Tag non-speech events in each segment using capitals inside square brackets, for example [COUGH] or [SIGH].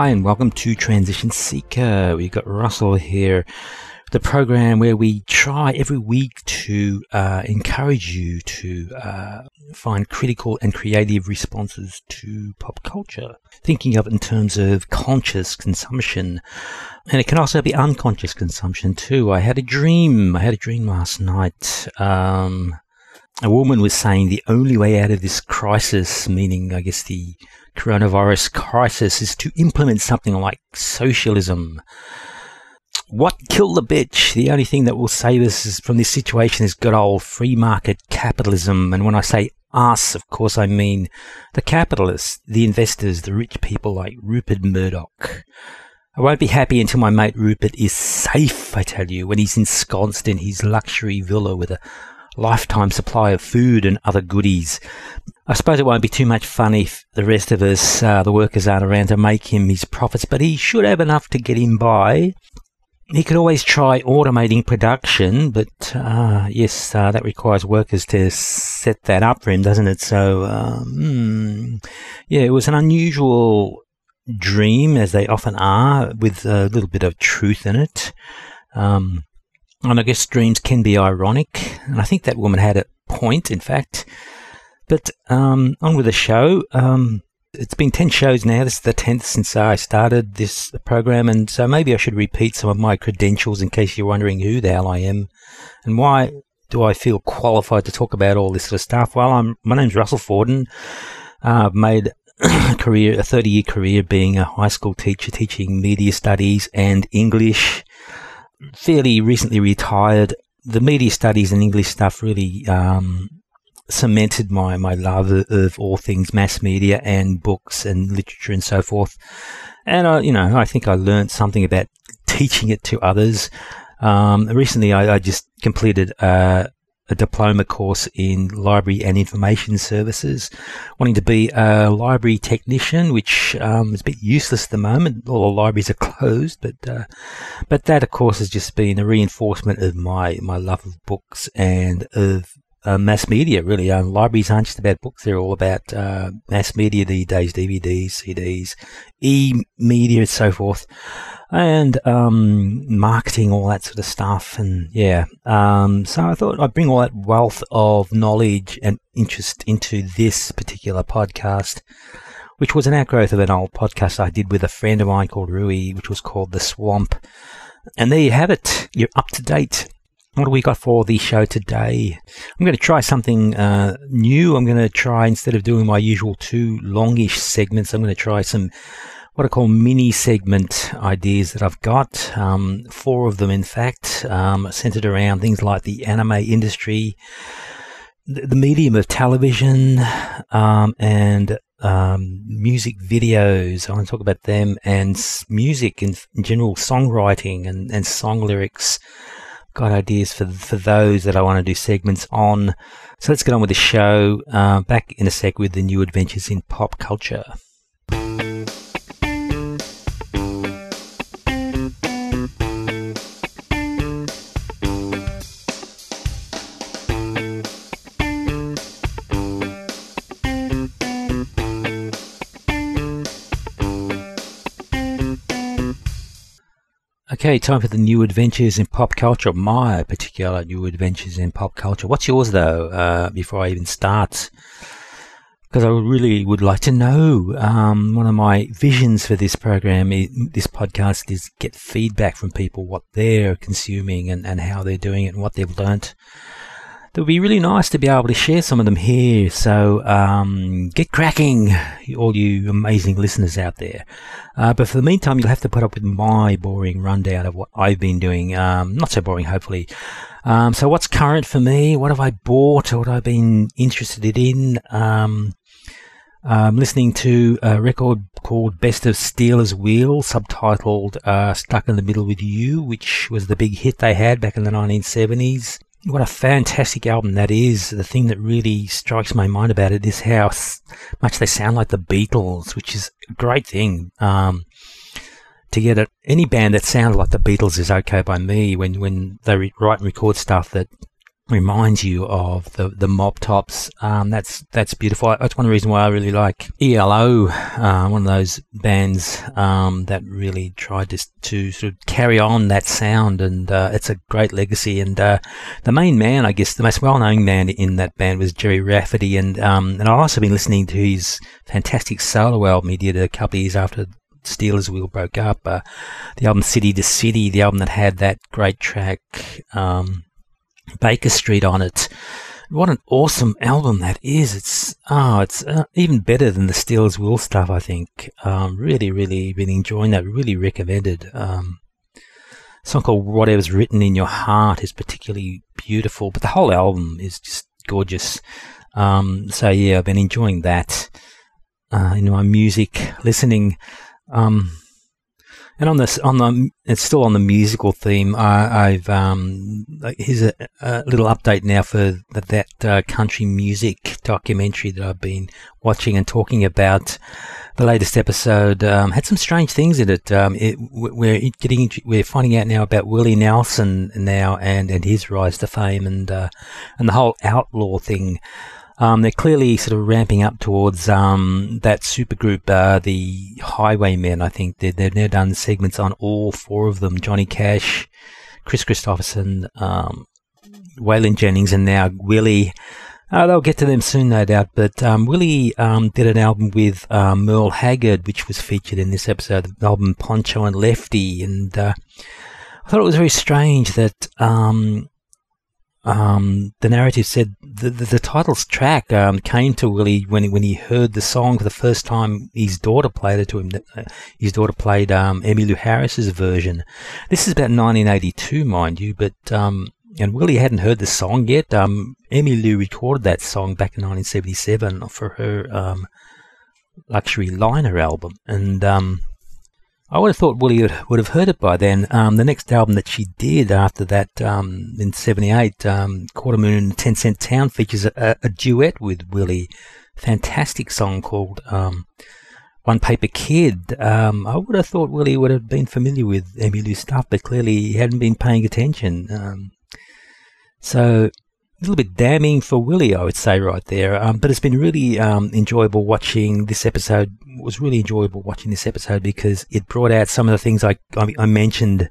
Hi, and welcome to Transition Seeker. We've got Russell here, the program where we try every week to uh, encourage you to uh, find critical and creative responses to pop culture, thinking of it in terms of conscious consumption. And it can also be unconscious consumption too. I had a dream. I had a dream last night. Um, a woman was saying the only way out of this crisis, meaning, I guess, the coronavirus crisis, is to implement something like socialism. What killed the bitch? The only thing that will save us from this situation is good old free market capitalism. And when I say us, of course, I mean the capitalists, the investors, the rich people like Rupert Murdoch. I won't be happy until my mate Rupert is safe, I tell you, when he's ensconced in his luxury villa with a lifetime supply of food and other goodies. I suppose it won't be too much fun if the rest of us, uh, the workers, aren't around to make him his profits, but he should have enough to get him by. He could always try automating production, but uh, yes, uh, that requires workers to set that up for him, doesn't it? So, um, yeah, it was an unusual dream, as they often are, with a little bit of truth in it. Um, and I guess dreams can be ironic, and I think that woman had a point, in fact. But um, on with the show. Um, it's been 10 shows now. This is the 10th since I started this program, and so maybe I should repeat some of my credentials in case you're wondering who the hell I am and why do I feel qualified to talk about all this sort of stuff. Well, I'm, my name's Russell Forden. Uh, I've made a [COUGHS] career, a 30 year career being a high school teacher, teaching media studies and English. Fairly recently retired. The media studies and English stuff really um, cemented my, my love of all things mass media and books and literature and so forth. And I, you know, I think I learned something about [LAUGHS] teaching it to others. Um, recently, I, I, just completed uh, a diploma course in library and information services, wanting to be a library technician, which um, is a bit useless at the moment. All the libraries are [LAUGHS] closed, but uh, but that, of course, has just been a reinforcement of my my love of books and of uh, mass media, really. Um, libraries aren't just about books, they're all about uh, mass media these days DVDs, CDs, e media, and so forth, and um, marketing, all that sort of stuff. And yeah, um, so I thought I'd bring all that wealth of knowledge and interest into this particular podcast. Which was an outgrowth of an old podcast I did with a friend of mine called Rui, which was called The Swamp. And there you have it. You're up to date what do we got for the show today? I'm going to try something uh, new. I'm going to try, instead of doing my usual two longish segments, I'm going to try some what I call mini segment ideas that I've got. Um, four of them, in fact, um, centered around things like the anime industry, the, medium of television, um, and um, music videos. I want to talk about them and music in, in general, songwriting and, and song lyrics got ideas for for those that I want to do segments on. So let's get on with the show. Uh, back in a sec with the new adventures in pop culture. Okay, time for the new adventures in pop culture. My particular new adventures in pop culture. What's yours, though, uh, before I even start? Because I really would like to know. Um, one of my visions for this program, this podcast, is get feedback from people, what they're consuming and, and how they're doing it and what they've learnt it would be really nice to be able to share some of them here. So um, get cracking, all you amazing listeners out there. Uh, but for the meantime, you'll have to put up with my boring rundown of what I've been doing. Um, not so boring, hopefully. Um, so what's current for me? What have I bought? What I've been interested in? Um, I'm listening to a record called Best of Stealers Wheel, subtitled uh, Stuck in the Middle with You, which was the big hit they had back in the 1970s what a fantastic album that is. The thing that really strikes my mind about it is how much they sound like the Beatles, which is a great thing. Um, to get it, any band that sounds like the Beatles is okay by me when, when they re- write and record stuff that reminds you of the the Mop Tops. Um, that's that's beautiful. That's one reason why I really like ELO, uh, one of those bands um, that really tried to to sort of carry on that sound, and uh, it's a great legacy. And uh, the main man, I guess, the most well known man in that band was Gerry Rafferty, and um, and I've also been listening to his fantastic solo album he did a couple of years after Stealers Wheel broke up. Uh, the album City to City, the album that had that great track. Um, Baker Street on it. What an awesome album that is! It's oh, it's uh, even better than the Stealers Wheel stuff. I think. Um, really, really been enjoying that. Really recommended. Um, song called "Whatever's Written in Your Heart" is particularly beautiful, but the whole album is just gorgeous. Um, so yeah, I've been enjoying that uh, in my music listening. Um, and on this, on the, it's still on the musical theme. I, have um, here's a, a, little update now for the, that uh, country music documentary that I've been watching and talking about. The latest episode um, had some strange things in it. Um, it we're getting, we're finding out now about Willie Nelson now and, and his rise to fame and uh, and the whole outlaw thing. Um, they're clearly sort of ramping up towards um, that supergroup, uh, the Highwaymen. I think they they've now done segments on all four of them: Johnny Cash, Kris Kristofferson, um, Waylon Jennings, and now Willie. Uh, they'll get to them soon, no doubt. But um, Willie um, did an album with uh, Merle Haggard, which was featured in this episode. The album Pancho and Lefty, and uh, I thought it was very strange that um, um, the narrative said the, the, the title's track um, came to Willie when he, when he heard the song for the first time. His daughter played it to him. Uh, his daughter played um, Emmylou Harris's version. This is about 1982, mind you, but um, and Willie hadn't heard the song yet. Um, Emmylou recorded that song back in 1977 for her um, luxury liner album, and um, I would have thought Willie would, have heard it by then. Um, the next album that she did after that, um, in '78, um, Quarter Moon and Ten Cent Town, features a, a, duet with Willie. Fantastic song called um, One Paper Kid. Um, I would have thought Willie would have been familiar with Emmylou's stuff, but clearly he hadn't been paying attention. Um, so a little bit damning for Willie, I would say, right there. Um, but it's been really um, enjoyable watching this episode. It was really enjoyable watching this episode because it brought out some of the things I, I, I mentioned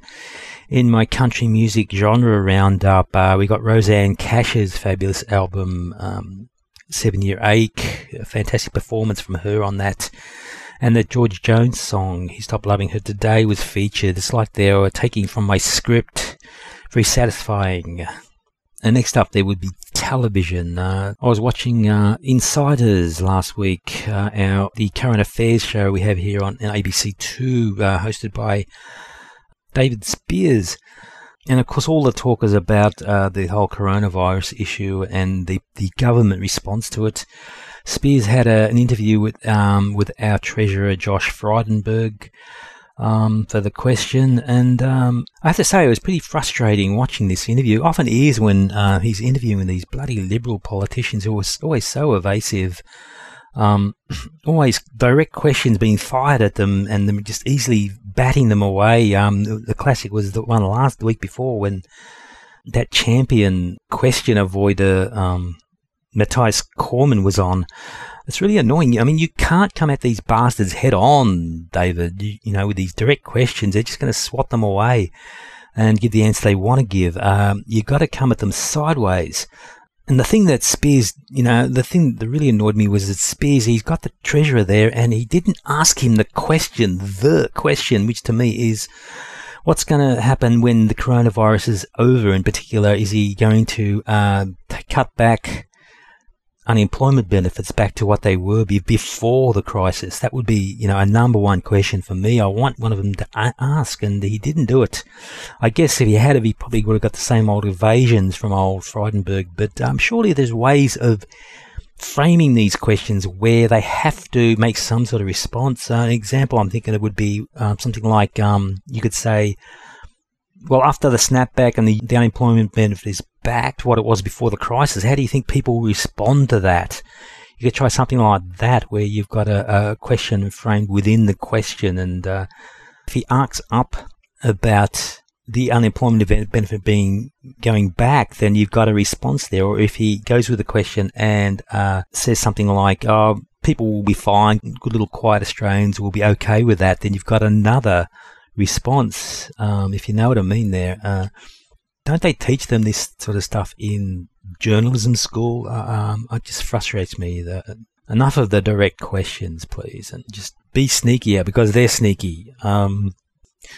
in my country music genre roundup. Uh, we got Rosanne Cash's fabulous album, um, Seven Year Ache, a fantastic performance from her on that. And the George Jones song, He Stopped Loving Her Today, was featured. It's like they were taking from my script. Very satisfying. And next up, there would be television. Uh, I was watching uh, Insiders last week, uh, our the current affairs show we have here on ABC Two, uh, hosted by David Speers. And of course, all the talk is about uh, the whole coronavirus issue and the, the government response to it. Speers had a, an interview with um, with our treasurer Josh Frydenberg um, for the question. And um, I have to say, it was pretty frustrating watching this interview. Often is when uh, he's interviewing these bloody liberal politicians who are always so evasive. Um, [CLEARS THROAT] always direct questions being fired at them and them just easily batting them away. Um, the, the classic was the one last week before when that champion question avoider, um, Mathias Cormann was on. It's really annoying. I mean, you can't come at these bastards head on, David. You, you know, with these direct questions, they're just going to swat them away and give the answer they want to give. Um, you've got to come at them sideways. And the thing that Speers, you know, the thing that really annoyed me was that Speers, he's got the treasurer there and he didn't ask him the question, the question, which to me is, what's going to happen when the coronavirus is over in particular? Is he going to uh, cut back unemployment benefits back to what they were before the crisis? That would be, you know, a number one question for me. I want one of them to ask, and he didn't do it. I guess if he had, he probably would have got the same old evasions from old Frydenberg. But um, surely there's ways of framing these questions where they have to make some sort of response. Uh, an example I'm thinking it would be um, something like um, you could say, well, after the snapback and the, the unemployment benefit is back to what it was before the crisis, how do you think people respond to that? You could try something like that, where you've got a, a question framed within the question, and uh, if he arcs up about the unemployment benefit being going back, then you've got a response there. Or if he goes with a question and uh, says something like, "Oh, people will be fine, good little quiet Australians will be okay with that," then you've got another response. Um, if you know what I mean, there. Uh, don't they teach them this sort of stuff in journalism school? Uh, um, it just frustrates me that enough of the direct questions, please, and just be sneakier because they're sneaky. Um,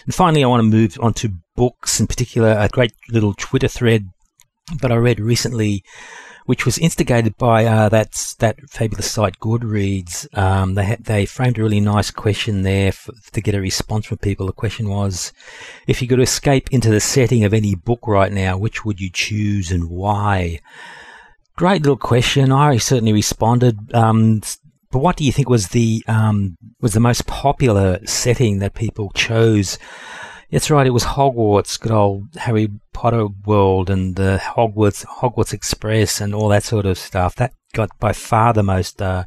and finally, I want to move on to books, in particular, a great little Twitter thread that I read recently, which was instigated by uh, that that fabulous site Goodreads. Um, they they framed a really nice question there for, to get a response from people. The question was, if you could escape into the setting of any book right now, which would you choose and why? Great little question. I certainly responded. Um, but what do you think was the um, was the most popular setting that people chose? That's right. It was Hogwarts, good old Harry Potter world, and the Hogwarts Hogwarts Express, and all that sort of stuff. That got by far the most uh,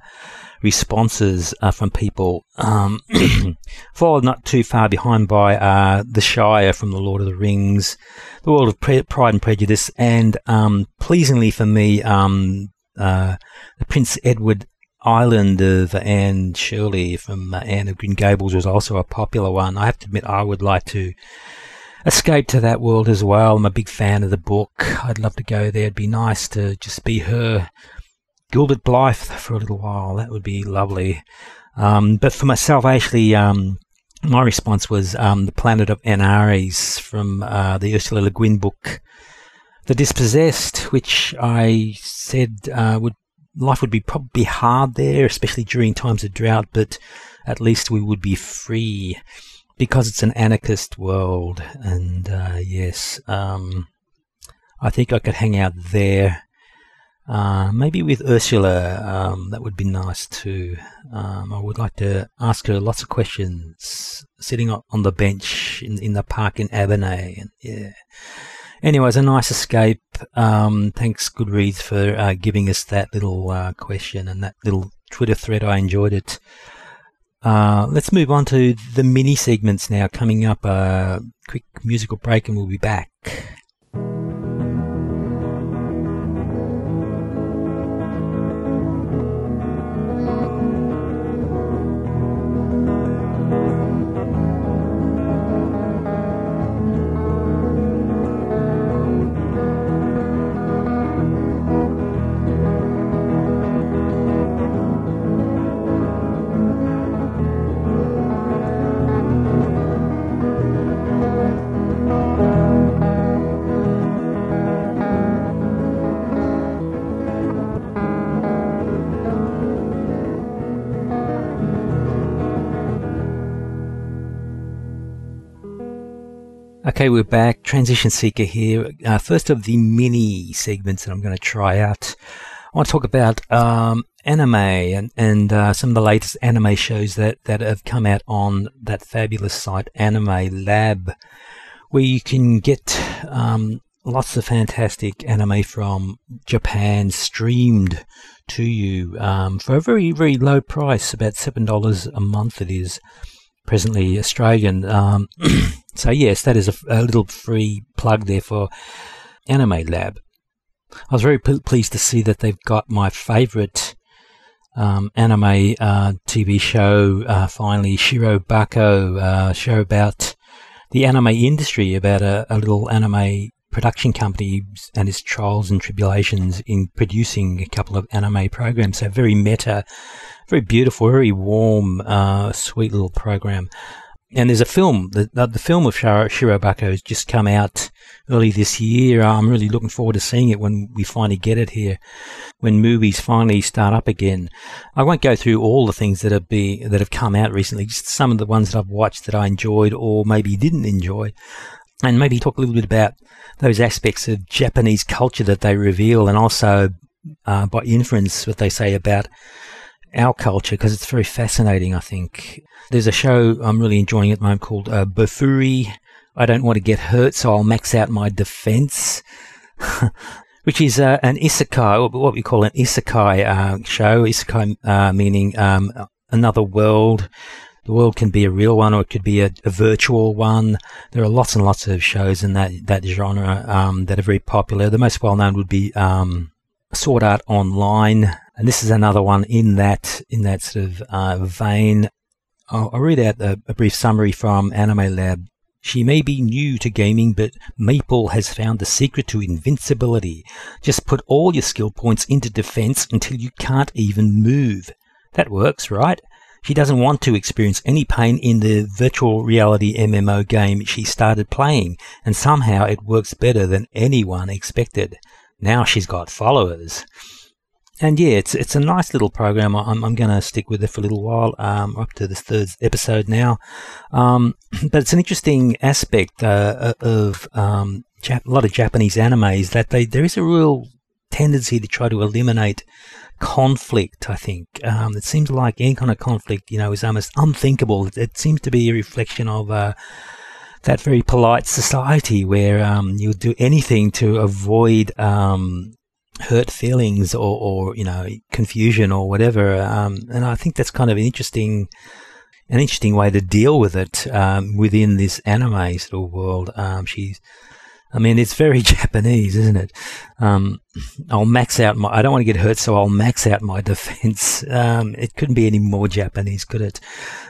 responses uh, from people. Um, [COUGHS] followed not too far behind by uh, the Shire from the Lord of the Rings, the World of Pre- Pride and Prejudice, and um, pleasingly for me, um, uh, the Prince Edward Island of Anne Shirley from uh, Anne of Green Gables was also a popular one. I have to admit, I would like to escape to that world as well. I'm a big fan of the book. I'd love to go there. It'd be nice to just be her Gilbert Blythe for a little while. That would be lovely. Um, but for myself, actually, um, my response was um, the planet of Anarres from uh, the Ursula Le Guin book, The Dispossessed, which I said uh, would life would be probably hard there, especially during times of drought, but at least we would be free because it's an anarchist world. And uh, yes, um, I think I could hang out there. Uh, maybe with Ursula, um, that would be nice too. Um, I would like to ask her lots of questions, sitting on the bench in, in the park in Abbenay, and yeah, Anyways, a nice escape. Um, thanks, Goodreads, for uh, giving us that little uh, question and that little Twitter thread. I enjoyed it. Uh, let's move on to the mini segments now. Coming up, a uh, quick musical break, and we'll be back. Okay, we're back. Transition Seeker here. Uh, first of the mini segments that I'm going to try out. I want to talk about um, anime and, and uh, some of the latest anime shows that, that have come out on that fabulous site, Anime Lab, where you can get um, lots of fantastic anime from Japan streamed to you um, for a very, very low price, about $7 a month it is presently Australian. [CLEARS THROAT] So yes, that is a, a, little free plug there for Anime Lab. I was very p- pleased to see that they've got my favourite um, anime uh, TV show uh, finally, Shirobako, uh, show about the anime industry, about a, a little anime production company and its trials and tribulations in producing a couple of anime programs. So very meta, very beautiful, very warm, uh, sweet little program. And there's a film, the, the film of Shiro, Shirobako has just come out early this year. I'm really looking forward to seeing it when we finally get it here, when movies finally start up again. I won't go through all the things that have be, that have come out recently, just some of the ones that I've watched that I enjoyed or maybe didn't enjoy. And maybe talk a little bit about those aspects of Japanese culture that they reveal and also uh, by inference what they say about our culture because it's very fascinating, I think. There's a show I'm really enjoying at the moment called uh, Bofuri. I don't want to get hurt, so I'll max out my defense. [LAUGHS] Which is uh, an isekai, what we call an isekai uh, show. Isekai uh, meaning um, another world. the world can be a real one or it could be a, a virtual one. There are lots and lots of shows in that that genre um, that are very popular. The most well known would be um, Sword Art Online, and this is another one in that in that sort of uh, vein. I'll, I'll, read out a, a brief summary from Anime Lab. She may be new to gaming, but Maple has found the secret to invincibility. Just put all your skill points into defense until you can't even move. That works, right? She doesn't want to experience any pain in the virtual reality MMO game she started playing, and somehow it works better than anyone expected. Now she's got followers. And yeah, it's it's a nice little program. I'm, I'm going to stick with it for a little while. Um, up to this third episode now, um, [CLEARS THROAT] but it's an interesting aspect uh, of um, Jap- a lot of Japanese animes that they there is a real tendency to try to eliminate conflict, I think. Um, it seems like any kind of conflict, you know, is almost unthinkable. It, it seems to be a reflection of uh, that very polite society where um, you'll do anything to avoid um, hurt feelings or, or, you know, confusion or whatever. Um, and I think that's kind of an interesting an interesting way to deal with it um, within this anime sort of world. Um, she's I mean, it's very [LAUGHS] Japanese, isn't it? Um, I'll max out my. I don't want to get hurt, so I'll max out my [LAUGHS] defense. Um, it couldn't be any more Japanese, could it?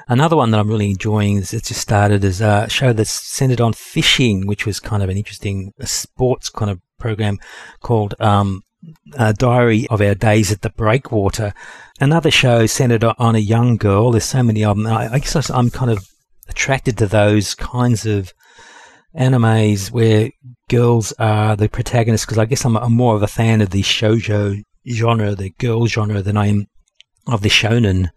Another one that I'm really enjoying is it just started as a show that's centered on fishing, which was kind of an interesting sports kind of program called um, Diary of Our Days at the Breakwater. Another show centered on a young girl. There's so many of them. I, I guess I'm kind of attracted to those kinds of animes where girls are the protagonists because I guess I'm, I'm, more of a fan of the shoujo genre, the girl genre, than I am of the shonen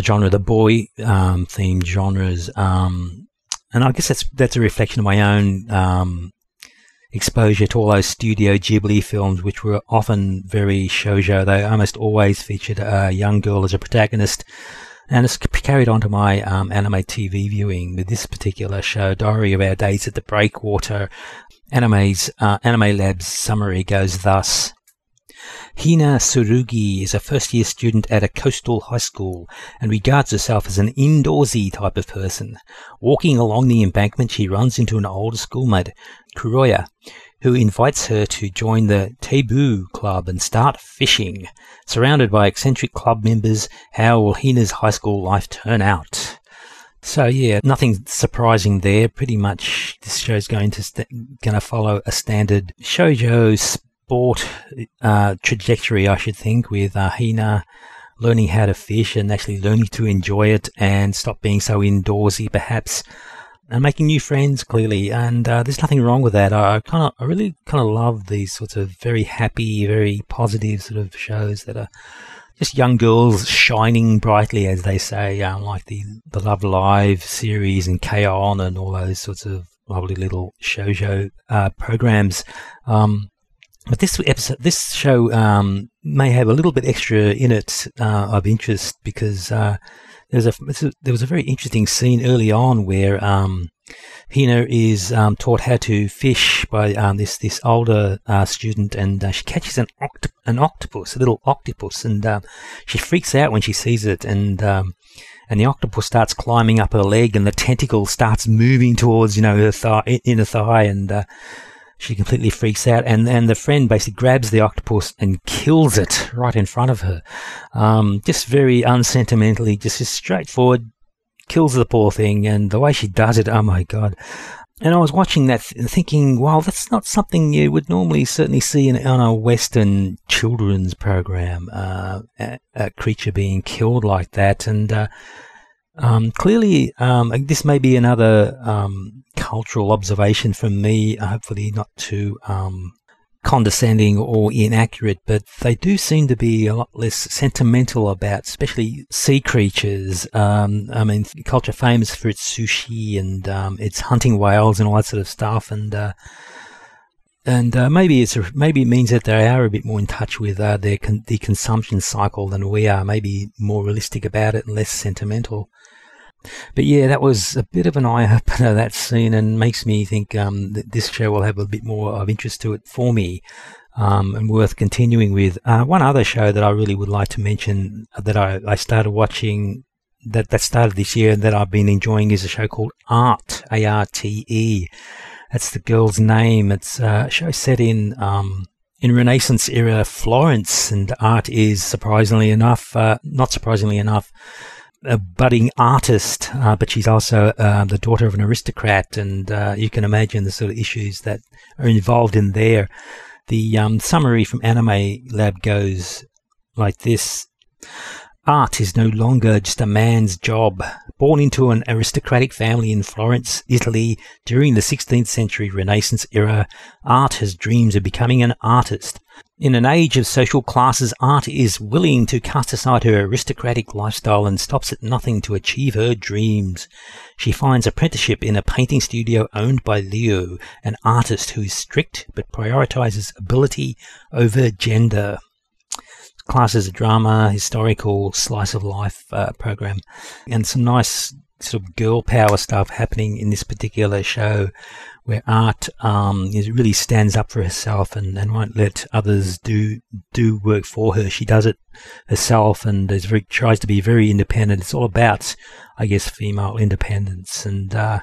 genre, the boy um, themed genres. Um, and I guess that's that's a reflection of my own um, exposure to all those Studio Ghibli films, which were often very shoujo. They almost always featured a young girl as a protagonist and it's carried on to my um, anime TV viewing with this particular show, Diary of Our Days at the Breakwater. Anime's uh, Anime Lab's summary goes thus. Hina Tsurugi is a first year student at a coastal high school and regards herself as an indoorsy type of person. Walking along the embankment, she runs into an older schoolmate, Kuroiwa, who invites her to join the Teibu Club and start fishing. Surrounded by eccentric club members, how will Hina's high school life turn out? So yeah, nothing surprising there. Pretty much, this show's going to st- going to follow a standard shojo sport uh, trajectory, I should think, with uh, Hina learning how to fish and actually learning to enjoy it and stop being so indoorsy, perhaps and making new friends clearly and uh, there's nothing wrong with that. I kind of i really kind of love these sorts of very happy very positive sort of shows that are just young girls shining brightly as they say um, like the the love live series and k-on! and all those sorts of lovely little shoujo uh, programs. Um, but this episode, this show um, may have a little bit extra in it uh, of interest because uh, there's a, there was a very interesting scene early on where um, Hina is um, taught how to fish by um, this this older uh, student, and uh, she catches an oct- an octopus, a little octopus, and uh, she freaks out when she sees it, and um, and the octopus starts climbing up her leg, and the tentacle starts moving towards you know her thigh, inner thigh, and uh, she completely freaks out, and, and the friend basically grabs the octopus and kills it right in front of her. Um, just very unsentimentally, just, just straightforward, kills the poor thing, and the way she does it, oh my god. And I was watching that thinking, wow, that's not something you would normally certainly see in, on a Western children's program, uh, a, a, creature being killed like that. And uh, um, clearly, um, this may be another um, cultural observation from me, uh, hopefully not too um, condescending or inaccurate, but they do seem to be a lot less sentimental about, especially sea creatures. Um, I mean, culture famous for its sushi and um, its hunting whales and all that sort of stuff, and uh, and uh, maybe it's a, maybe it means that they are a bit more in touch with uh, their con- the consumption cycle than we are. Maybe more realistic about it and less sentimental. But yeah, that was a bit of an eye opener [LAUGHS] that scene, and makes me think um, that this show will have a bit more of interest to it for me, um, and worth continuing with. Uh, one other show that I really would like to mention that I, I started watching that, that started this year that I've been enjoying is a show called Arte, A-R-T-E. That's the girl's name. It's a show set in, um, in Renaissance era Florence, and Arte is surprisingly enough, uh, not surprisingly enough, a budding artist, uh, but she's also uh, the daughter of an aristocrat, and uh, you can imagine the sort of issues that are involved in there. The um, summary from Anime Lab goes like this. Art is no longer just a man's job. Born into an aristocratic family in Florence, Italy, during the 16th century Renaissance era, Arte has dreams of becoming an artist. In an age of social classes, Arte is willing to cast aside her aristocratic lifestyle and stops at nothing to achieve her dreams. She finds apprenticeship in a painting studio owned by Leo, an artist who is strict but prioritizes ability over gender classes of drama, historical, slice of life uh, program, and some nice sort of girl power stuff happening in this particular show where Arte um, is, really stands up for herself and, and won't let others do do work for her. She does it herself and is very, tries to be very independent. It's all about, I guess, female independence and uh,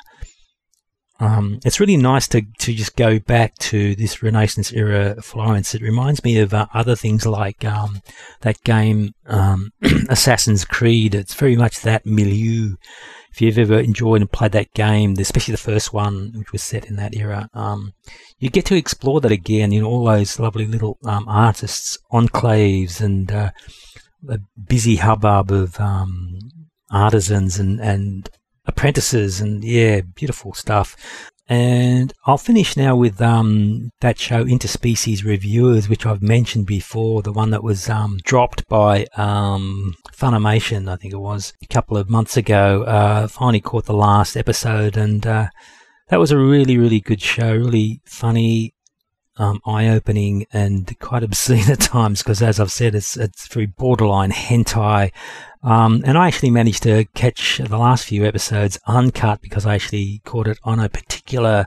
um, it's really nice to, to just go back to this Renaissance era Florence. It reminds me of uh, other things like um, that game um, [CLEARS THROAT] Assassin's Creed. It's very much that milieu. If you've ever enjoyed and played that game, especially the first one, which was set in that era, um, you get to explore that again in all those lovely little um, artists' enclaves and uh, a busy hubbub of um, artisans and, and apprentices and yeah, beautiful stuff. And I'll finish now with um, that show Interspecies Reviewers, which I've mentioned before, the one that was um, dropped by um, Funimation, I think it was, a couple of months ago. Uh, finally caught the last episode, and uh, that was a really, really good show, really funny, um, eye-opening and quite obscene at times because, as I've said, it's it's very borderline hentai. Um, and I actually managed to catch the last few episodes uncut because I actually caught it on a particular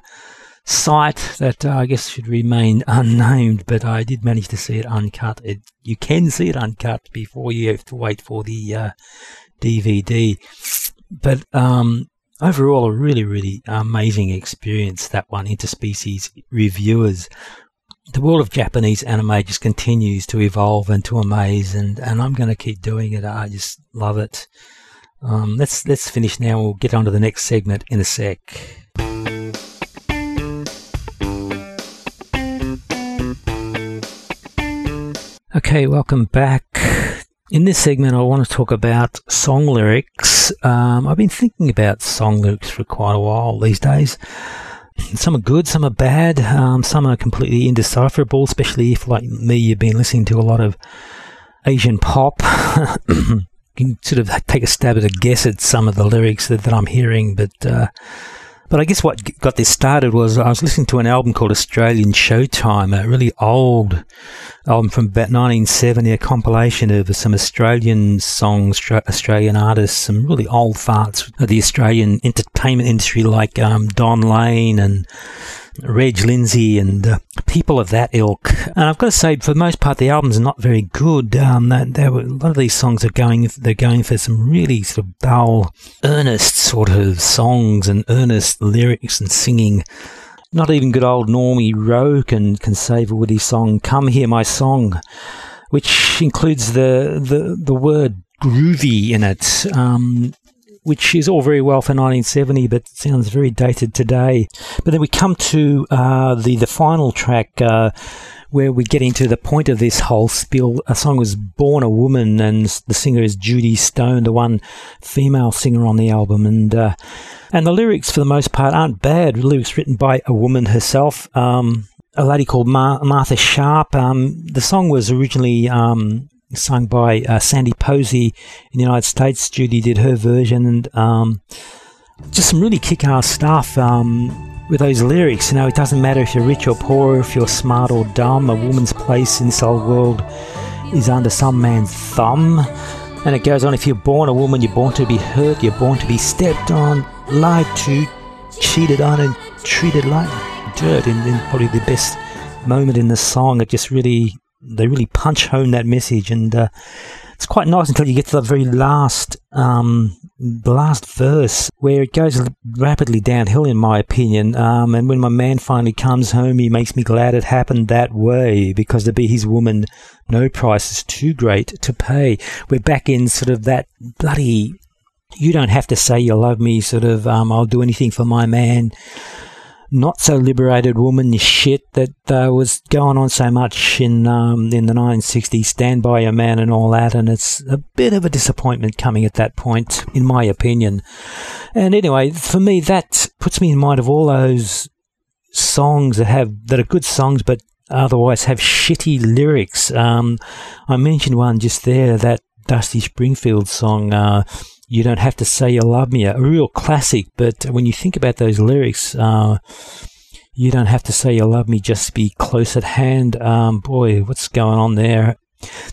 site that uh, I guess should remain [LAUGHS] unnamed, but I did manage to see it uncut. It, you can see it uncut before you have to wait for the uh, DVD. But um, overall, a really, really amazing experience, that one, Interspecies Reviewers the world of Japanese anime just continues to evolve and to amaze, and, and I'm going to keep doing it. I just love it. Um, let's let's finish now. We'll get on to the next segment in a sec. Okay, welcome back. In this segment, I want to talk about song lyrics. Um, I've been thinking about song lyrics for quite a while these days some are good, some are bad, um, some are completely indecipherable, especially if, like me, you've been listening to a lot of Asian pop. [COUGHS] you can sort of take a stab at a guess at some of the lyrics that, that I'm hearing, but uh, but I guess what got this started was I was listening to an album called Australian Showtime, a really old album from about 1970, a compilation of some Australian songs, Australian artists, some really old farts of the Australian entertainment industry like um, Don Lane and Reg Lindsay and uh, people of that ilk. And I've got to say, for the most part, the album's are not very good. Um, were, a lot of these songs are going, they're going for some really sort of dull, earnest sort of songs and earnest lyrics and singing. Not even good old Normie Rowe can, can save a witty song, Come Hear My Song, which includes the, the, the word groovy in it. Um, which is all very well for 1970, but sounds very dated today. But then we come to uh, the the final track. Uh, where we get into the point of this whole spiel. A song was Born a Woman, and the singer is Judy Stone, the one female singer on the album. And uh, and the lyrics, for the most part, aren't bad. Lyrics written by a woman herself, um, a lady called Mar- Martha Sharp. Um, the song was originally um, sung by uh, Sandy Posey in the United States. Judy did her version, and um, just some really kick-ass stuff um, with those lyrics. You know, it doesn't matter if you're rich or poor, if you're smart or dumb. A woman's place in this old world is under some man's thumb. And it goes on: if you're born a woman, you're born to be hurt, you're born to be stepped on, lied to, cheated on, and treated like dirt. In, in probably the best moment in the song, it just really they really punch home that message, and uh, it's quite nice until you get to the very last um, last verse where it goes rapidly downhill, in my opinion. Um, and when my man finally comes home, he makes me glad it happened that way because to be his woman, no price is too great to pay. We're back in sort of that bloody. You don't have to say you love me, sort of. Um, I'll do anything for my man not so liberated woman shit that uh, was going on so much in um, in the 1960s. Stand by your man and all that, and it's a bit of a disappointment coming at that point, in my opinion. And anyway, for me, that puts me in mind of all those songs that have that are good songs, but otherwise have shitty lyrics. Um, I mentioned one just there, that Dusty Springfield song. Uh, you don't have to say you love me, a real classic. But when you think about those lyrics, uh, you don't have to say you love me, just be close at hand. Um, boy, what's going on there?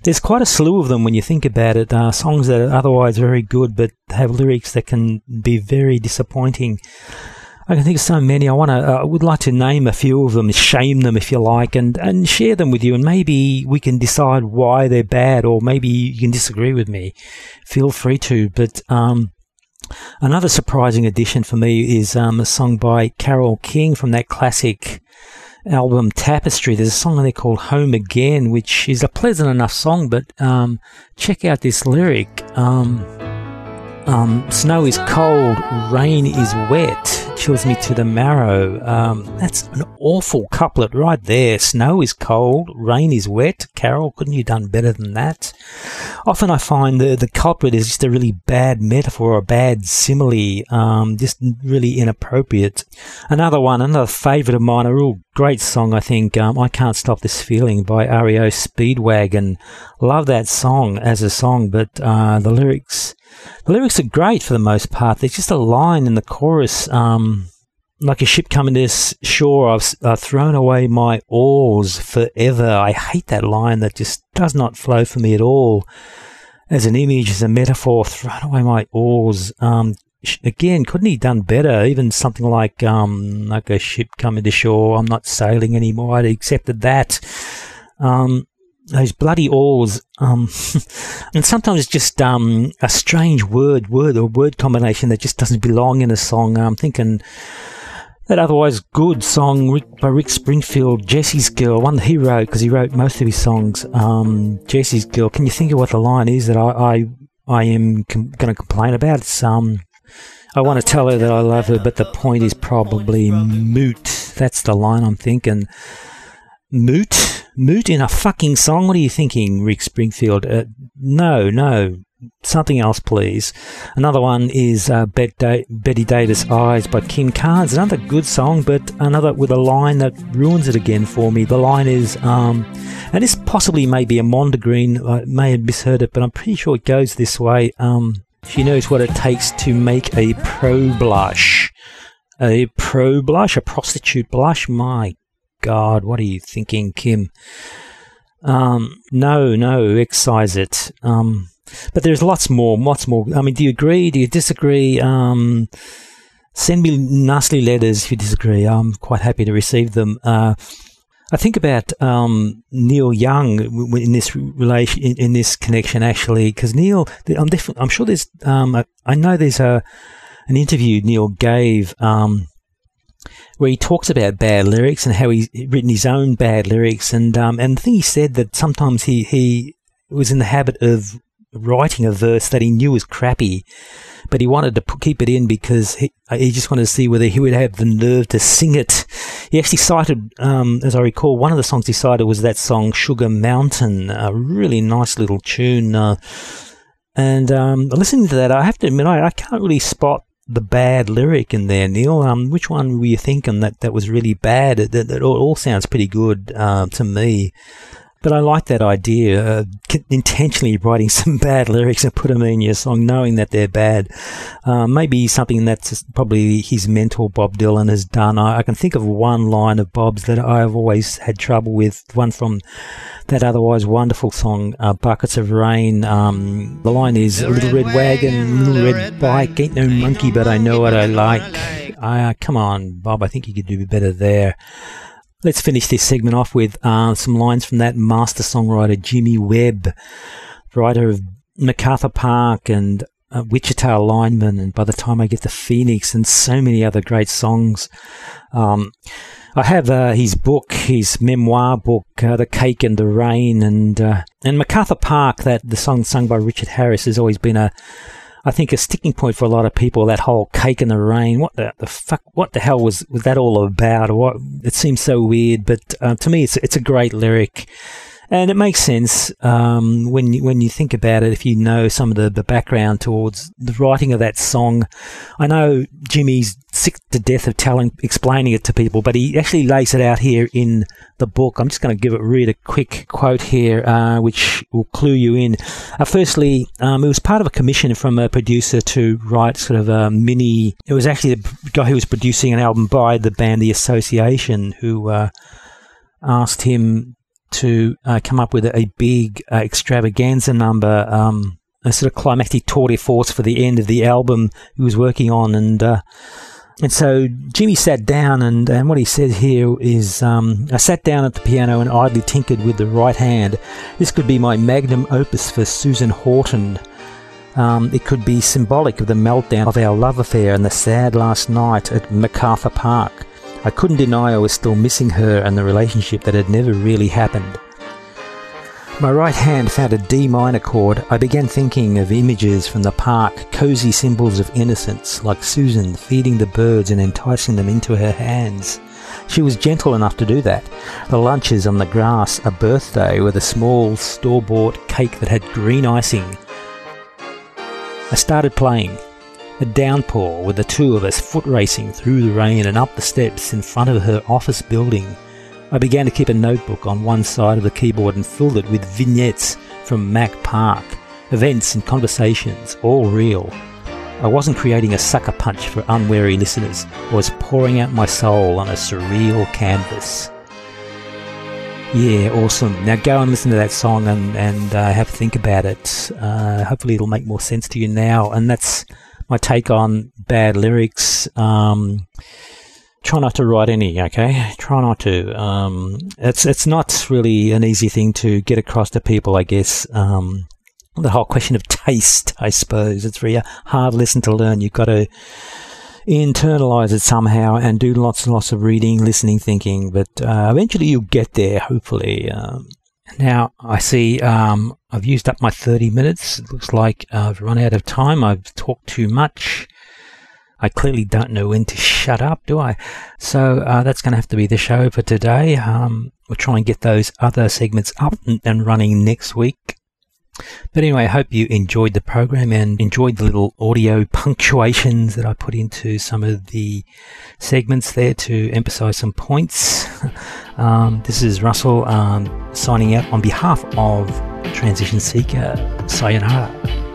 There's quite a slew of them when you think about it. Uh, songs that are otherwise very good, but have lyrics that can be very disappointing. I can think of so many. I want to. Uh, I would like to name a few of them, shame them if you like, and and share them with you, and maybe we can decide why they're bad, or maybe you can disagree with me. Feel free to. But um, another surprising addition for me is um, a song by Carole King from that classic album Tapestry. There's a song on there called Home Again, which is a pleasant enough song, but um, check out this lyric. Um, um, snow is cold, rain is wet, chills me to the marrow. Um, that's an awful couplet right there. Snow is cold, rain is wet. Carole, couldn't you done better than that? Often I find the, the culprit is just a really bad metaphor or a bad simile, um, just really inappropriate. Another one, another favourite of mine, a real great song, I think. Um, I Can't Stop This Feeling by REO Speedwagon. Love that song as a song, but uh, the lyrics the lyrics are great for the most part. There's just a line in the chorus, um, like a ship coming to shore, I've uh, thrown away my oars forever. I hate that line that just does not flow for me at all. As an image, as a metaphor, thrown away my oars. Um, again, couldn't he done better? Even something like um, like a ship coming to shore. I'm not sailing anymore. I'd accepted that. Um, those bloody oars, um, [LAUGHS] and sometimes just um, a strange word, word or word combination that just doesn't belong in a song. I'm thinking that otherwise good song by Rick Springfield, Jesse's Girl, one that he wrote because he wrote most of his songs. Um, Jesse's Girl. Can you think of what the line is that I I, I am com- going to complain about? It's um. I want to tell her that I love her, but the point is probably moot. That's the line I'm thinking. Moot? Moot in a fucking song? What are you thinking, Rick Springfield? Uh, no, no. Something else, please. Another one is uh, Bet Bette Davis Eyes by Kim Carnes. Another good song, but another with a line that ruins it again for me. The line is, um, and this possibly may be a Mondegreen, I may have misheard it, but I'm pretty sure it goes this way. Um, she knows what it takes to make a pro blush. A pro blush, a prostitute blush. My God, what are you thinking, Kim? Um, no, no, excise it. Um, but there's lots more, lots more. I mean, do you agree? Do you disagree? Um, send me nasty letters if you disagree. I'm quite happy to receive them. Uh, I think about um, Neil Young in this relation, in, in this connection, actually, because Neil, I'm definitely, I'm sure there's, um, a, I know there's a an interview Neil gave um, where he talks about bad lyrics and how he's written his own bad lyrics. And um, and the thing he said that sometimes he, he was in the habit of writing a verse that he knew was crappy, but he wanted to keep it in because he, he just wanted to see whether he would have the nerve to sing it. He actually cited, um, as I recall, one of the songs he cited was that song Sugar Mountain, a really nice little tune. Uh, and um, listening to that, I have to admit, I, I can't really spot the bad lyric in there, Neil. Um, which one were you thinking that, that was really bad? That, that all, all sounds pretty good uh, to me. But I like that idea, uh, intentionally writing [LAUGHS] some bad lyrics and put them in your song, knowing that they're bad. Uh, maybe something that's probably his mentor, Bob Dylan, has done. I, I, can think of one line of Bob's that I've always had trouble with, one from that otherwise wonderful song, uh, Buckets of Rain. Um, the line is, A Little red, red wagon, little red, red bike, ain't no monkey, but I know what I like. Uh, come on, Bob, I think you could do better there. Let's finish this segment off with uh, some lines from that master songwriter Jimmy Webb, writer of MacArthur Park and uh, Wichita Lineman and By the Time I Get to Phoenix and so many other great songs. Um, I have uh, his book, his memoir book, uh, "The Cake and the Rain," and uh, and MacArthur Park. That the song sung by Richard Harris has always been a, I think, a sticking point for a lot of people. That whole "Cake in the Rain." What the, the fuck? What the hell was was that all about? What? It seems so weird, but uh, to me, it's it's a great lyric and it makes sense um, when you, when you think about it. If you know some of the, the background towards the writing of that song, I know Jimmy's sick to death of telling, explaining it to people, but he actually lays it out here in the book. I'm just going to give it read a quick quote here, uh, which will clue you in. Uh, firstly, um, it was part of a commission from a producer to write sort of a mini. It was actually the guy who was producing an album by the band The Association who. Uh, asked him to uh, come up with a big uh, extravaganza number, um, a sort of climactic tour de force for the end of the album he was working on, and uh, and so Jimmy sat down, and, and what he said here is, um, I sat down at the piano and idly tinkered with the right hand. This could be my magnum opus for Susan Horton. Um, it could be symbolic of the meltdown of our love affair and the sad last night at MacArthur Park. I couldn't deny I was still missing her and the relationship that had never really happened. My right hand found a D minor chord. I began thinking of images from the park, cozy symbols of innocence, like Susan feeding the birds and enticing them into her hands. She was gentle enough to do that. The lunches on the grass, a birthday with a small store bought cake that had green icing. I started playing. A downpour with the two of us foot racing through the rain and up the steps in front of her office building. I began to keep a notebook on one side of the keyboard and filled it with vignettes from Mac Park, events and conversations, all real. I wasn't creating a sucker punch for unwary listeners. I was pouring out my soul on a surreal canvas. Yeah, awesome. Now go and listen to that song and, and uh, have a think about it. Uh, hopefully it'll make more sense to you now. And that's my take on bad lyrics. Um, try not to write any. Okay, try not to. Um, it's it's not really an easy thing to get across to people. I guess um, the whole question of taste. I suppose it's very hard lesson to learn. You've got to internalize it somehow and do lots and lots of reading, listening, thinking. But uh, eventually you'll get there. Hopefully. Um, now I see um, I've used up my 30 minutes. It looks like I've run out of time. I've talked too much. I clearly don't know when to shut up, do I? So uh, that's going to have to be the show for today. Um, we'll try and get those other segments up and running next week. But anyway, I hope you enjoyed the program and enjoyed the little audio [LAUGHS] punctuations that I put into some of the segments there to emphasize some points. [LAUGHS] um, this is Russell um, signing out on behalf of Transitionseeker. Sayonara.